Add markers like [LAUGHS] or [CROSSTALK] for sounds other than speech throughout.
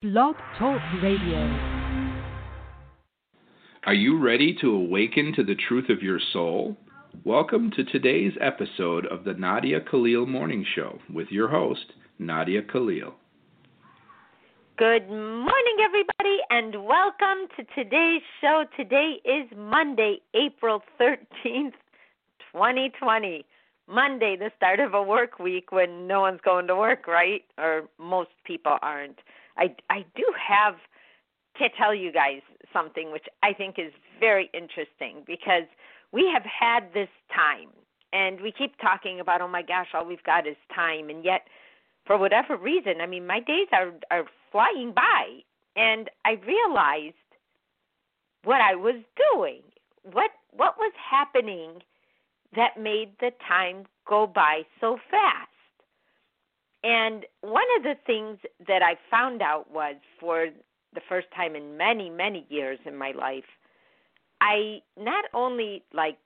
Blog Talk Radio. Are you ready to awaken to the truth of your soul? Welcome to today's episode of the Nadia Khalil Morning Show with your host, Nadia Khalil. Good morning, everybody, and welcome to today's show. Today is Monday, April 13th, 2020. Monday, the start of a work week when no one's going to work, right? Or most people aren't. I I do have to tell you guys something which I think is very interesting because we have had this time and we keep talking about oh my gosh all we've got is time and yet for whatever reason I mean my days are are flying by and I realized what I was doing what what was happening that made the time go by so fast and one of the things that I found out was for the first time in many, many years in my life, I not only like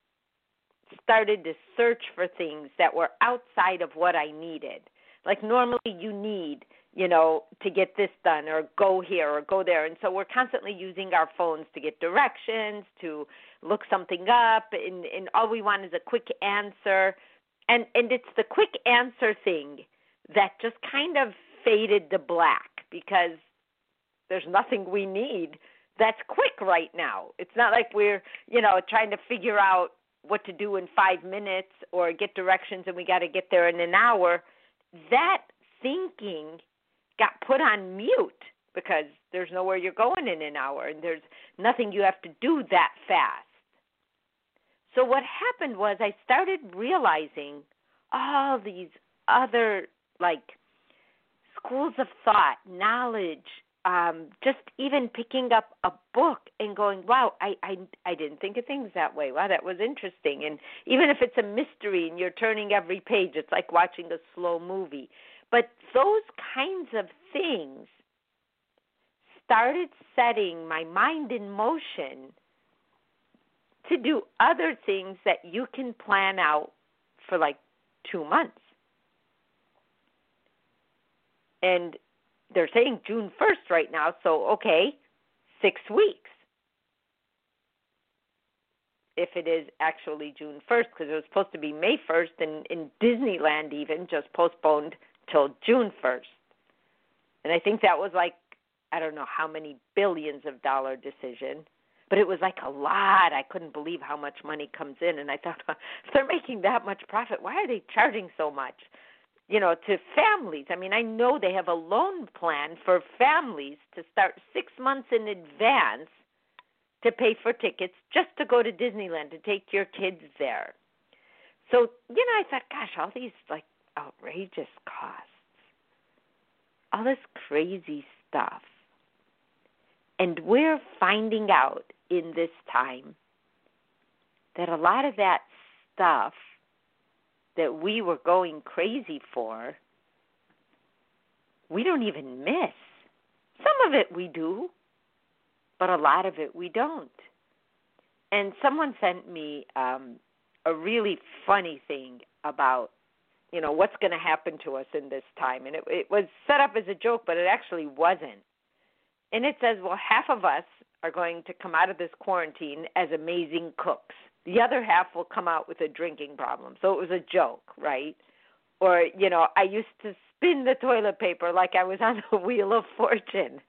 started to search for things that were outside of what I needed. Like normally you need, you know, to get this done or go here or go there. And so we're constantly using our phones to get directions, to look something up and, and all we want is a quick answer. And and it's the quick answer thing that just kind of faded to black because there's nothing we need that's quick right now. It's not like we're, you know, trying to figure out what to do in 5 minutes or get directions and we got to get there in an hour. That thinking got put on mute because there's nowhere you're going in an hour and there's nothing you have to do that fast. So what happened was I started realizing all these other like schools of thought, knowledge, um, just even picking up a book and going, "Wow, I, I I didn't think of things that way. Wow, that was interesting." And even if it's a mystery and you're turning every page, it's like watching a slow movie. But those kinds of things started setting my mind in motion to do other things that you can plan out for like two months and they're saying June 1st right now, so okay, six weeks. If it is actually June 1st, because it was supposed to be May 1st, and in Disneyland even just postponed till June 1st. And I think that was like, I don't know how many billions of dollar decision, but it was like a lot. I couldn't believe how much money comes in. And I thought, if [LAUGHS] they're making that much profit, why are they charging so much? You know, to families. I mean, I know they have a loan plan for families to start six months in advance to pay for tickets just to go to Disneyland to take your kids there. So, you know, I thought, gosh, all these like outrageous costs, all this crazy stuff. And we're finding out in this time that a lot of that stuff that we were going crazy for, we don't even miss. Some of it we do, but a lot of it we don't. And someone sent me um, a really funny thing about, you know, what's going to happen to us in this time. And it, it was set up as a joke, but it actually wasn't. And it says, well, half of us are going to come out of this quarantine as amazing cooks the other half will come out with a drinking problem. So it was a joke, right? Or, you know, I used to spin the toilet paper like I was on a [LAUGHS] wheel of fortune.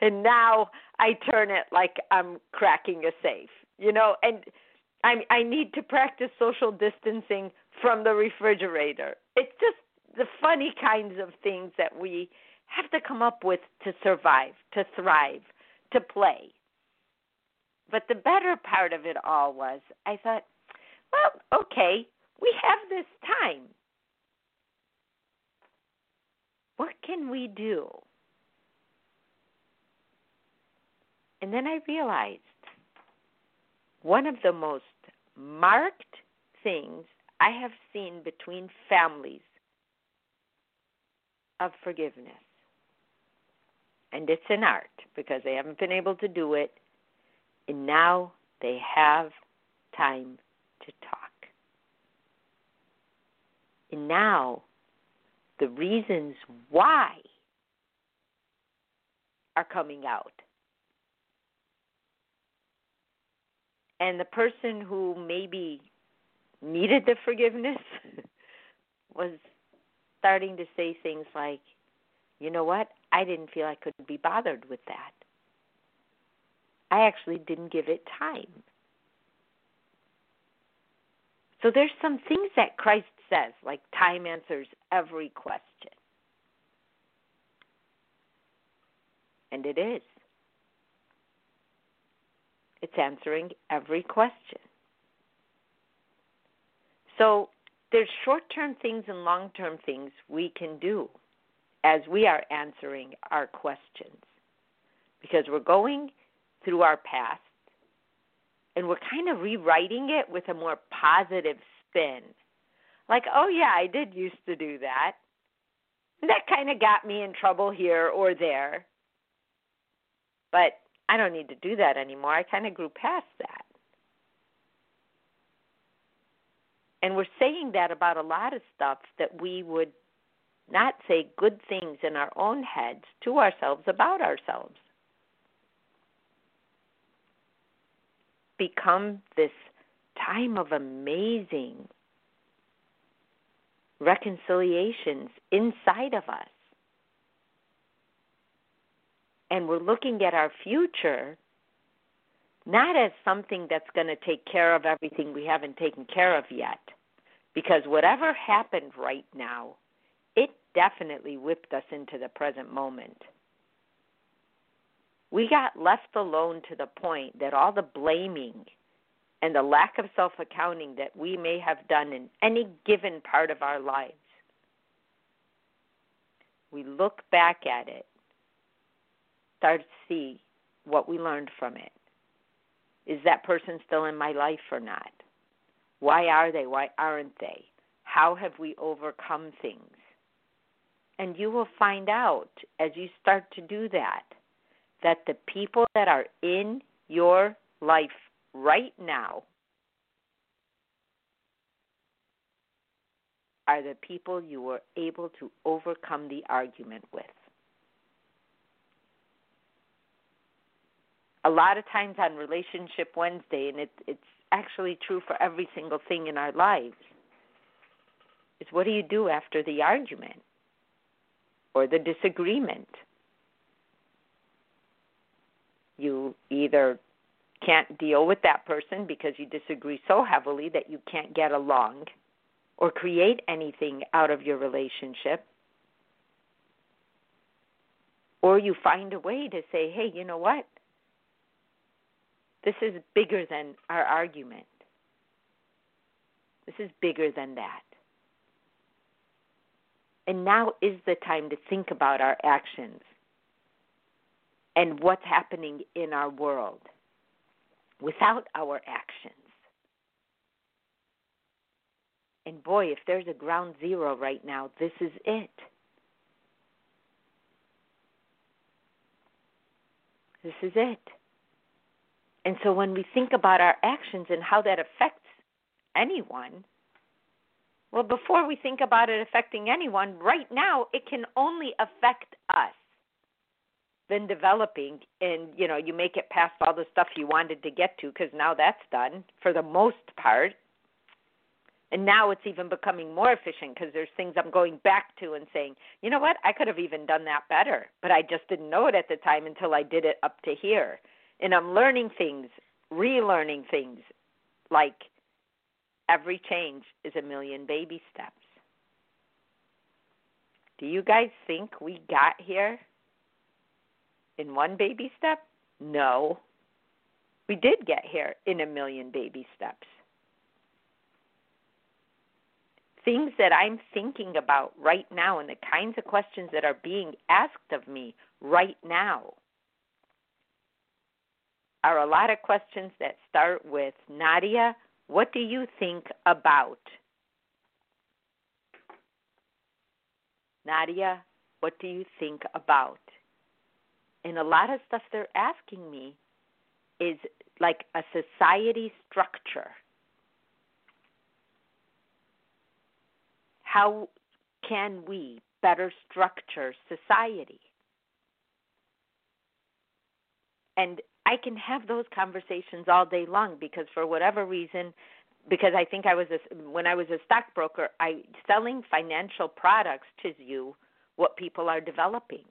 And now I turn it like I'm cracking a safe. You know, and I I need to practice social distancing from the refrigerator. It's just the funny kinds of things that we have to come up with to survive, to thrive, to play. But the better part of it all was I thought, well, okay, we have this time. What can we do? And then I realized one of the most marked things I have seen between families of forgiveness. And it's an art because they haven't been able to do it and now they have time to talk. And now the reasons why are coming out. And the person who maybe needed the forgiveness [LAUGHS] was starting to say things like, you know what? I didn't feel I could be bothered with that. I actually didn't give it time. So there's some things that Christ says, like time answers every question. And it is. It's answering every question. So there's short term things and long term things we can do as we are answering our questions. Because we're going through our past and we're kind of rewriting it with a more positive spin. Like, oh, yeah, I did used to do that. That kind of got me in trouble here or there. But I don't need to do that anymore. I kind of grew past that. And we're saying that about a lot of stuff that we would not say good things in our own heads to ourselves about ourselves. Become this time of amazing reconciliations inside of us. And we're looking at our future not as something that's going to take care of everything we haven't taken care of yet. Because whatever happened right now, it definitely whipped us into the present moment. We got left alone to the point that all the blaming and the lack of self accounting that we may have done in any given part of our lives, we look back at it, start to see what we learned from it. Is that person still in my life or not? Why are they? Why aren't they? How have we overcome things? And you will find out as you start to do that that the people that are in your life right now are the people you were able to overcome the argument with. a lot of times on Relationship Wednesday, and it, it's actually true for every single thing in our lives, is what do you do after the argument or the disagreement? You either can't deal with that person because you disagree so heavily that you can't get along or create anything out of your relationship. Or you find a way to say, hey, you know what? This is bigger than our argument. This is bigger than that. And now is the time to think about our actions and what's happening in our world without our actions. And boy, if there's a ground zero right now, this is it. This is it. And so when we think about our actions and how that affects anyone, well, before we think about it affecting anyone, right now it can only affect us. Then developing, and you know, you make it past all the stuff you wanted to get to because now that's done for the most part. And now it's even becoming more efficient because there's things I'm going back to and saying, you know what, I could have even done that better, but I just didn't know it at the time until I did it up to here and I'm learning things, relearning things, like every change is a million baby steps. Do you guys think we got here in one baby step? No. We did get here in a million baby steps. Things that I'm thinking about right now and the kinds of questions that are being asked of me right now are a lot of questions that start with Nadia, what do you think about? Nadia, what do you think about? And a lot of stuff they're asking me is like a society structure. How can we better structure society? and I can have those conversations all day long because for whatever reason because I think I was a, when I was a stockbroker, I selling financial products to you what people are developing.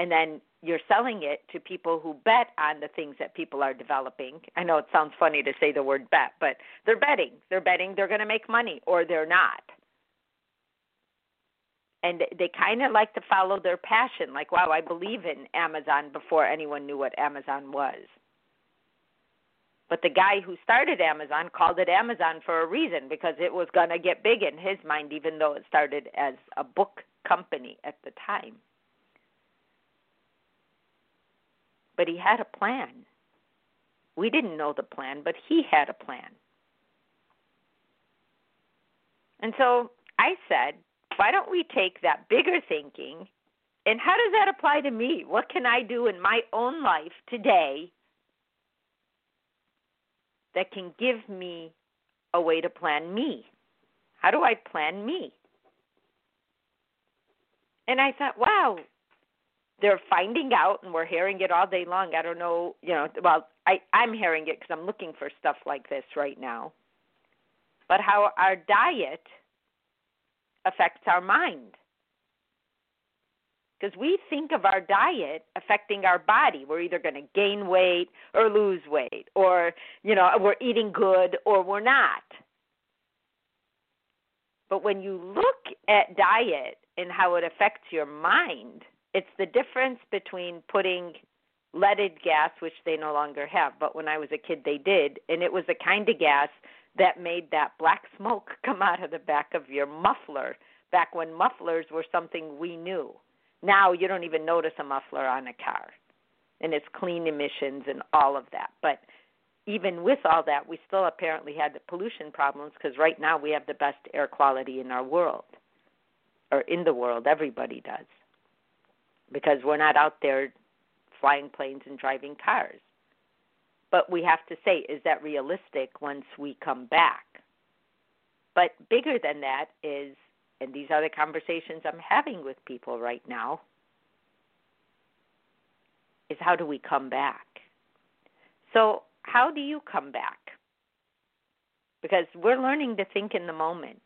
And then you're selling it to people who bet on the things that people are developing. I know it sounds funny to say the word bet, but they're betting. They're betting they're going to make money or they're not. And they kind of like to follow their passion, like, wow, I believe in Amazon before anyone knew what Amazon was. But the guy who started Amazon called it Amazon for a reason because it was going to get big in his mind, even though it started as a book company at the time. But he had a plan. We didn't know the plan, but he had a plan. And so I said, why don't we take that bigger thinking and how does that apply to me? What can I do in my own life today that can give me a way to plan me? How do I plan me? And I thought, wow, they're finding out, and we're hearing it all day long. I don't know, you know, well, I, I'm hearing it because I'm looking for stuff like this right now. But how our diet affects our mind. Because we think of our diet affecting our body. We're either going to gain weight or lose weight, or, you know, we're eating good or we're not. But when you look at diet and how it affects your mind, it's the difference between putting leaded gas, which they no longer have, but when I was a kid they did, and it was the kind of gas that made that black [LAUGHS] smoke come out of the back of your muffler back when mufflers were something we knew. Now you don't even notice a muffler on a car. And it's clean emissions and all of that. But even with all that, we still apparently had the pollution problems because right now we have the best air quality in our world, or in the world. Everybody does, because we're not out there flying planes and driving cars. But we have to say, is that realistic once we come back? But bigger than that is and these are the conversations I'm having with people right now, is how do we come back? So, how do you come back? Because we're learning to think in the moment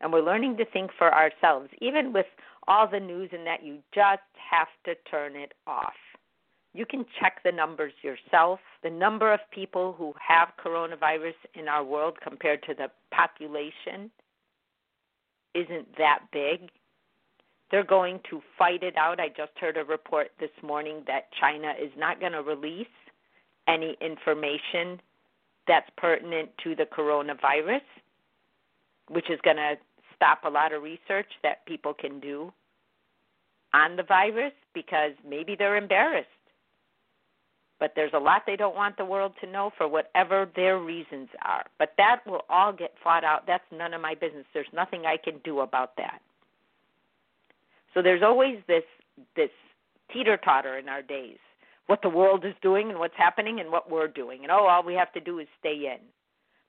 and we're learning to think for ourselves, even with all the news and that you just have to turn it off. You can check the numbers yourself. The number of people who have coronavirus in our world compared to the population isn't that big. They're going to fight it out. I just heard a report this morning that China is not going to release any information that's pertinent to the coronavirus, which is going to stop a lot of research that people can do on the virus because maybe they're embarrassed. But there's a lot they don't want the world to know for whatever their reasons are. But that will all get fought out. That's none of my business. There's nothing I can do about that. So there's always this this teeter totter in our days. What the world is doing and what's happening and what we're doing. And oh all we have to do is stay in.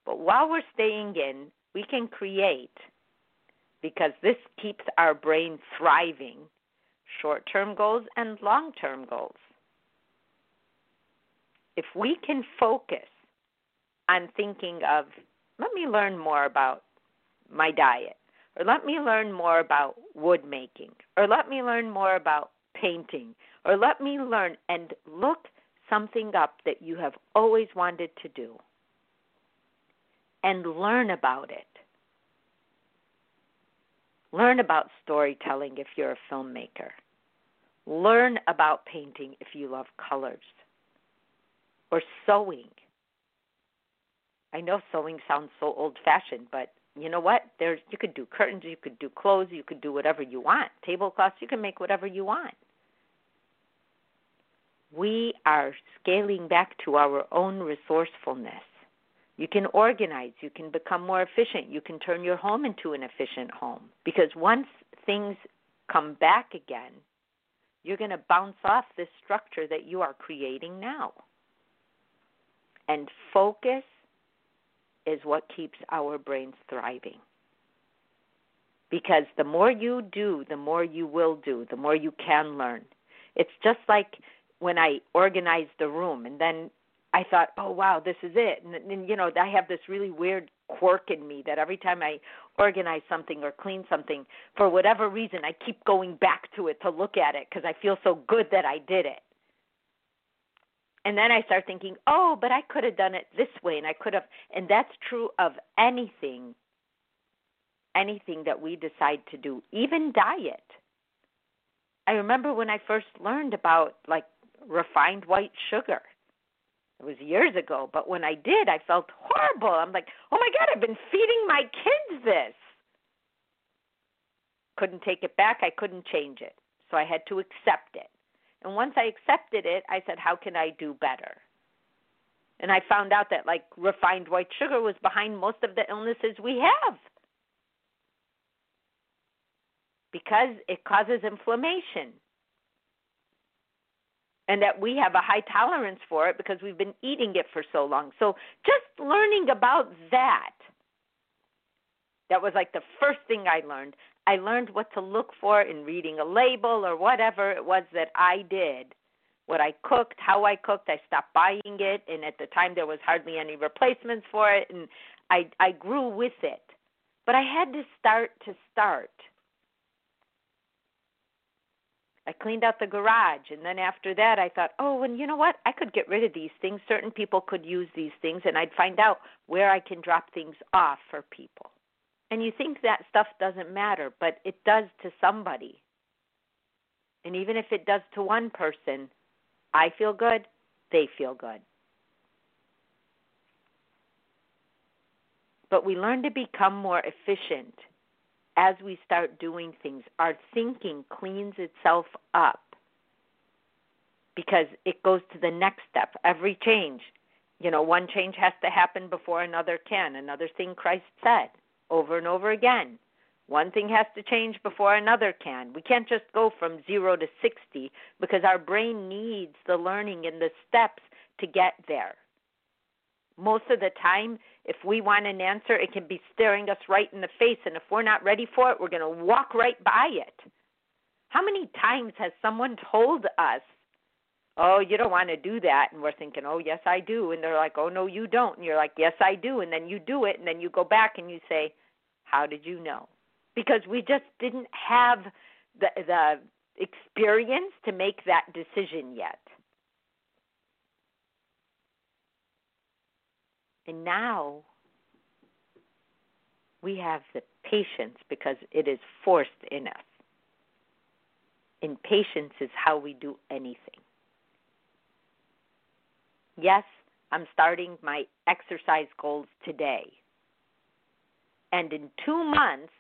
But while we're staying in, we can create because this keeps our brain thriving short term goals and long term goals if we can focus on thinking of, let me learn more about my diet, or let me learn more about wood making, or let me learn more about painting, or let me learn and look something up that you have always wanted to do and learn about it. Learn about storytelling if you're a filmmaker. Learn about painting if you love colors or sewing. I know sewing sounds so old fashioned, but you know what? There's you could do curtains, you could do clothes, you could do whatever you want. Tablecloths, you can make whatever you want. We are scaling back to our own resourcefulness. You can organize, you can become more efficient, you can turn your home into an efficient home. Because once things come back again, you're going to bounce off this structure that you are creating now. And focus is what keeps our brains thriving. Because the more you do, the more you will do, the more you can learn. It's just like when I organized the room, and then I thought, oh wow, this is it. And, and you know, I have this really weird quirk in me that every time I organize something or clean something, for whatever reason, I keep going back to it to look at it because I feel so good that I did it. And then I start thinking, oh, but I could have done it this way, and I could have, and that's true of anything, anything that we decide to do, even diet. I remember when I first learned about like refined white sugar it was years ago, but when I did, I felt horrible. I'm like, oh my God, I've been feeding my kids this. Couldn't take it back. I couldn't change it. So I had to accept it. And once I accepted it, I said, how can I do better? And I found out that like refined white sugar was behind most of the illnesses we have because it causes inflammation and that we have a high tolerance for it because we've been eating it for so long. So just learning about that. That was like the first thing I learned. I learned what to look for in reading a label or whatever it was that I did. What I cooked, how I cooked, I stopped buying it and at the time there was hardly any replacements for it and I I grew with it. But I had to start to start. I cleaned out the garage, and then after that, I thought, oh, and you know what? I could get rid of these things. Certain people could use these things, and I'd find out where I can drop things off for people. And you think that stuff doesn't matter, but it does to somebody. And even if it does to one person, I feel good, they feel good. But we learn to become more efficient as we start doing things, our thinking cleans itself up because it goes to the next step. Every change, you know, one change has to happen before another can. Another thing Christ said over and over again. One thing has to change before another can. We can't just go from zero to 60 because our brain needs the learning and the steps to get there. Most of the time, if we want an answer, it can be staring us right in the face. And if we're not ready for it, we're going to walk right by it. How many times has someone [LAUGHS] told us, oh, you don't want to do that? And we're thinking, oh, yes, I do. And they're like, oh, no, you don't. And you're like, yes, I do. And then you do it. And then you go back and you say, how did you know? Because we just didn't have the, the experience to make that decision yet. And now we have the patience because it is forced in us. And patience is how we do anything. Yes, I'm starting my exercise goals today. And in two months,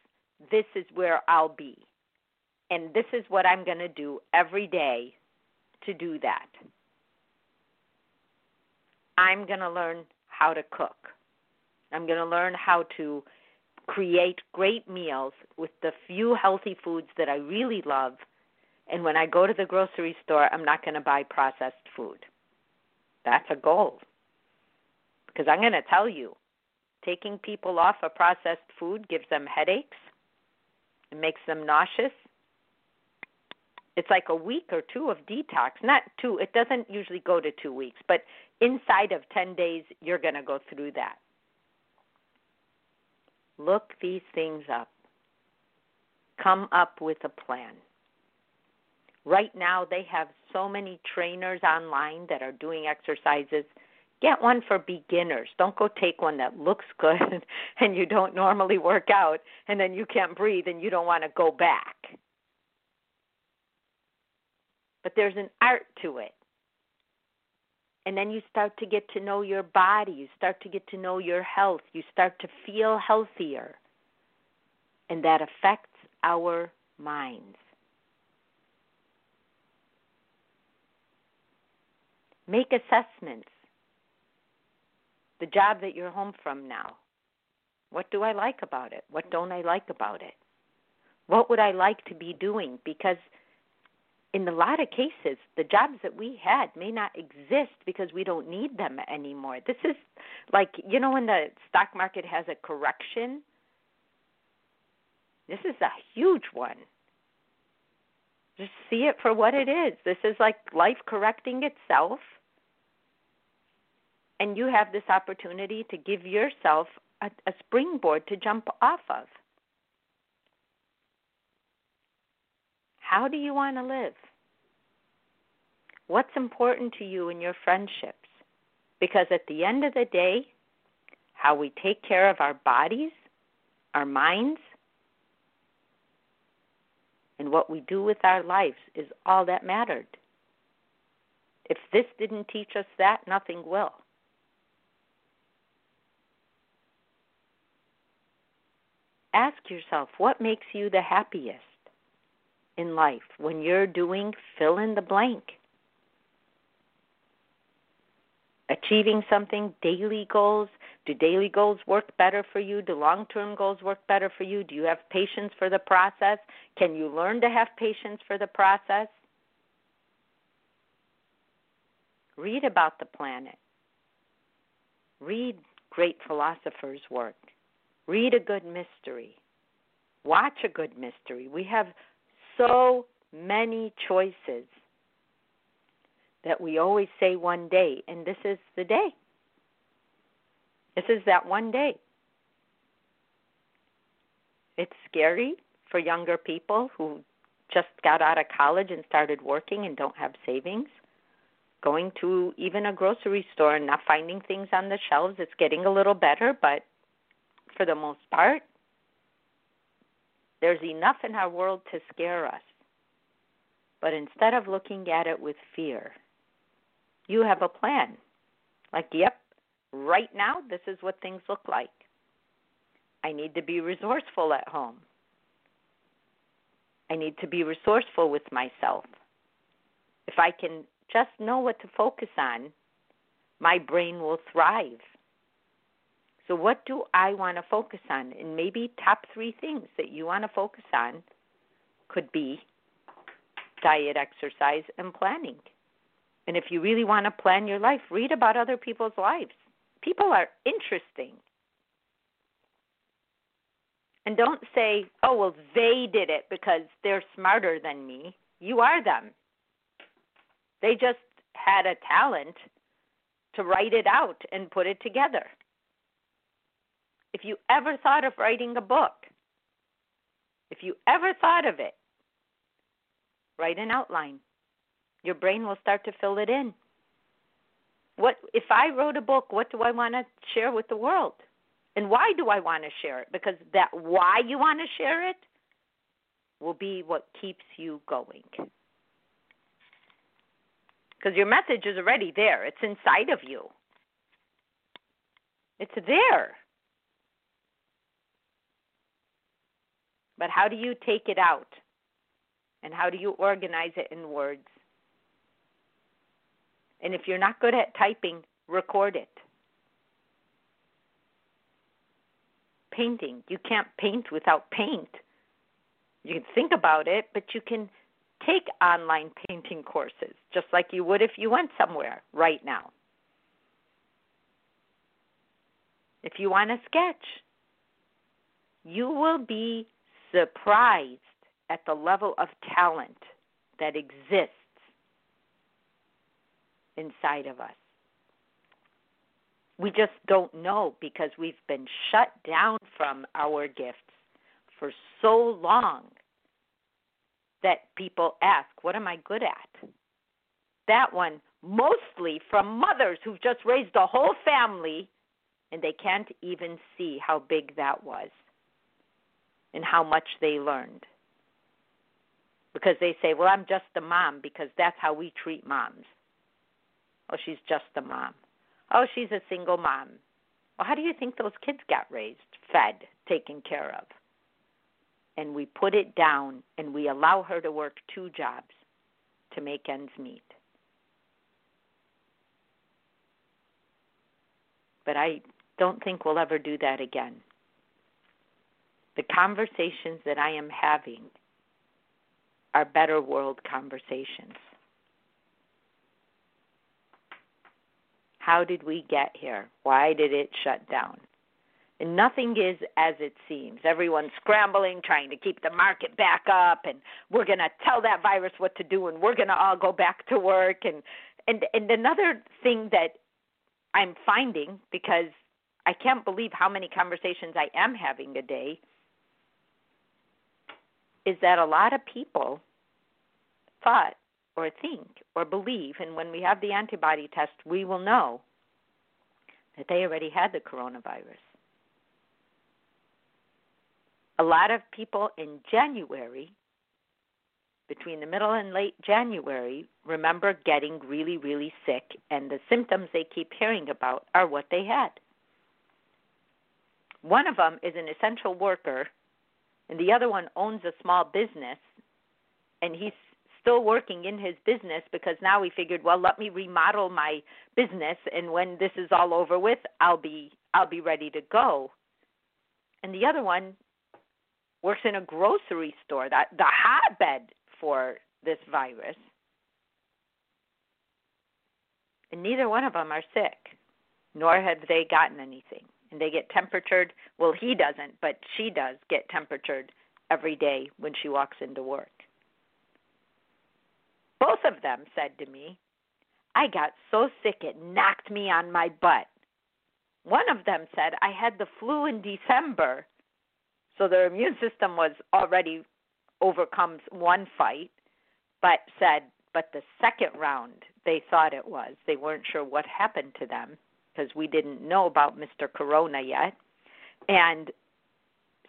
this is where I'll be. And this is what I'm going to do every day to do that. I'm going to learn how to cook. I'm going to learn how to create great meals with the few healthy foods that I really love. And when I go to the grocery store, I'm not going to buy processed food. That's a goal. Because I'm going to tell you, taking people off of processed food gives them headaches, it makes them nauseous. It's like a week or two of detox. Not two, it doesn't usually go to two weeks, but inside of 10 days, you're going to go through that. Look these things up. Come up with a plan. Right now, they have so many trainers online that are doing exercises. Get one for beginners. Don't go take one that looks [LAUGHS] good and you don't normally work out and then you can't breathe and you don't want to go back. But there's an art to it and then you start to get to know your body, you start to get to know your health, you start to feel healthier. And that affects our minds. Make assessments. The job that you're home from now. What do I like about it? What don't I like about it? What would I like to be doing? Because in a lot of cases, the jobs that we had may not exist because we don't need them anymore. This is like, you know, when the stock market has a correction, this is a huge one. Just see it for what it is. This is like life correcting itself. And you have this opportunity to give yourself a, a springboard to jump off of. How do you want to live? What's important to you in your friendships? Because at the end of the day, how we take care of our bodies, our minds, and what we do with our lives is all that mattered. If this didn't teach us that, nothing will. Ask yourself what makes you the happiest in life when you're doing fill in the blank. Achieving something, daily goals. Do daily goals work better for you? Do long term goals work better for you? Do you have patience for the process? Can you learn to have patience for the process? Read about the planet. Read great philosophers' work. Read a good mystery. Watch a good mystery. We have so many choices that we always say one day, and this is the day. This is that one day. It's scary for younger people who just got out of college and started working and don't have savings. Going to even a grocery store and not finding things on the shelves, it's getting a little better, but for the most part, there's enough in our world to scare us. But instead of looking at it with fear, you have a plan. Like, yep, right now, this is what things look like. I need to be resourceful at home. I need to be resourceful with myself. If I can just know what to focus on, my brain will thrive. So, what do I want to focus on? And maybe top three things that you want to focus on could be diet, exercise, and planning. And if you really want to plan your life, read about other people's lives. People are interesting. And don't say, oh, well, they did it because they're smarter than me. You are them. They just had a talent to write it out and put it together. If you ever thought of writing a book, if you ever thought of it, write an outline your brain will start to fill it in. What if I wrote a book, what do I want to share with the world? And why do I want to share it? Because that why you want to share it will be what keeps you going. Because your message is already there. It's inside of you. It's there. But how do you take it out? And how do you organize it in words? And if you're not good at typing, record it. Painting. You can't paint without paint. You can think about it, but you can take online painting courses just like you would if you went somewhere right now. If you want to sketch, you will be surprised at the level of talent that exists inside of us. We just don't know because we've been shut down from our gifts for so long that people ask, What am I good at? That one mostly from mothers who've just raised a whole family and they can't even see how big that was and how much they learned. Because they say, Well, I'm just a mom because that's how we treat moms. Oh, she's just a mom. Oh, she's a single mom. Well, how do you think those kids got raised, fed, taken care of? And we put it down and we allow her to work two jobs to make ends meet. But I don't think we'll ever do that again. The conversations that I am having are better world conversations. How did we get here? Why did it shut down? And nothing is as it seems. Everyone's scrambling, trying to keep the market back up, and we're going to tell that virus what to do, and we're going to all go back to work. And and and another thing that I'm finding because I can't believe how many conversations I am having a day is that a lot of people thought or think or believe, and when we have the antibody test, we will know that they already had the coronavirus. A lot of people in January, between the middle and late January, remember getting really, really sick, and the symptoms they keep hearing about are what they had. One of them is an essential worker, and the other one owns a small business, and he's still working in his business because now he figured, well, let me remodel my business and when this is all over with, I'll be I'll be ready to go. And the other one works in a grocery store, that the hotbed for this virus. And neither one of them are sick, nor have they gotten anything. And they get temperatured. Well, he doesn't, but she does get temperatured every day when she walks into work. Both of them said to me, I got so sick it knocked me on my butt. One of them said, I had the flu in December. So their immune system was already overcomes one fight, but said, but the second round they thought it was. They weren't sure what happened to them because we didn't know about Mr. Corona yet. And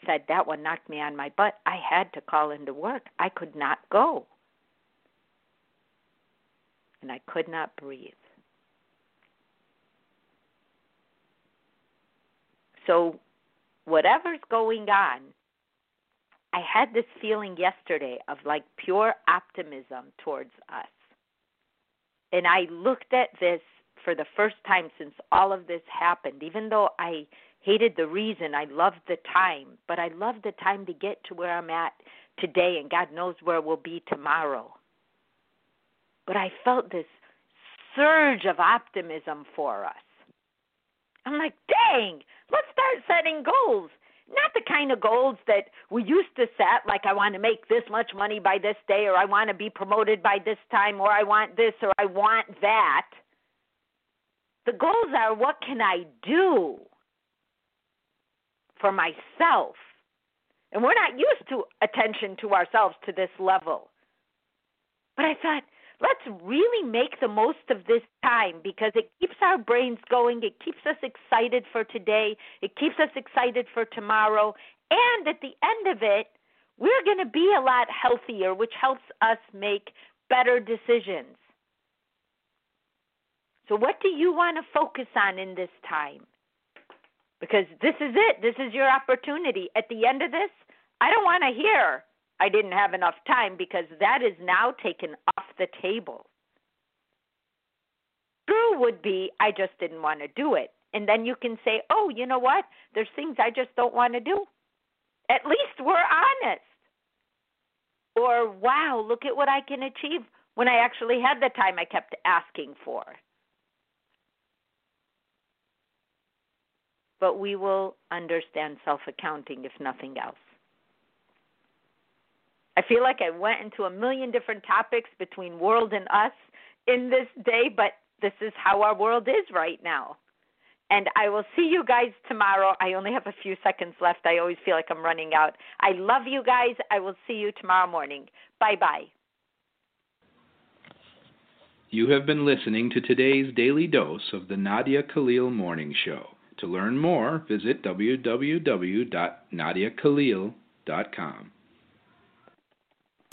said that one knocked me on my butt. I had to call into work. I could not go and I could not breathe. So, whatever's going on, I had this feeling yesterday of like pure optimism towards us. And I looked at this for the first time since all of this happened. Even though I hated the reason, I loved the time, but I loved the time to get to where I'm at today, and God knows where we'll be tomorrow but I felt this surge of optimism for us. I'm like, dang, let's start setting goals. Not the kind of goals that we used to set, like I want to make this much money by this day, or I want to be promoted by this time, or I want this, or I want that. The goals are what can I do for myself? And we're not used to attention to ourselves to this level. But I thought, let's really make the most of this time because it keeps our brains going. It keeps us excited for today. It keeps us excited for tomorrow. And at the end of it, we're going to be a lot healthier, which helps us make better decisions. So, what do you want to focus on in this time? Because this is it. This is your opportunity. At the end of this, I don't want to hear I didn't have enough time because that is now taken off the table. True would be, I just didn't want to do it. And then you can say, oh, you know what? There's things I just don't want to do. At least we're honest. Or, wow, look at what I can achieve when I actually had the time I kept asking for. But we will understand self accounting if nothing else. I feel like I went into a million different topics between world and us in this day, but this is how our world is right now. And I will see you guys tomorrow. I only have a few seconds left. I always feel like I'm running out. I love you guys. I will see you tomorrow morning. Bye bye. You have been listening to today's daily dose of the Nadia Khalil Morning Show. To learn more, visit www.nadiakhalil.com.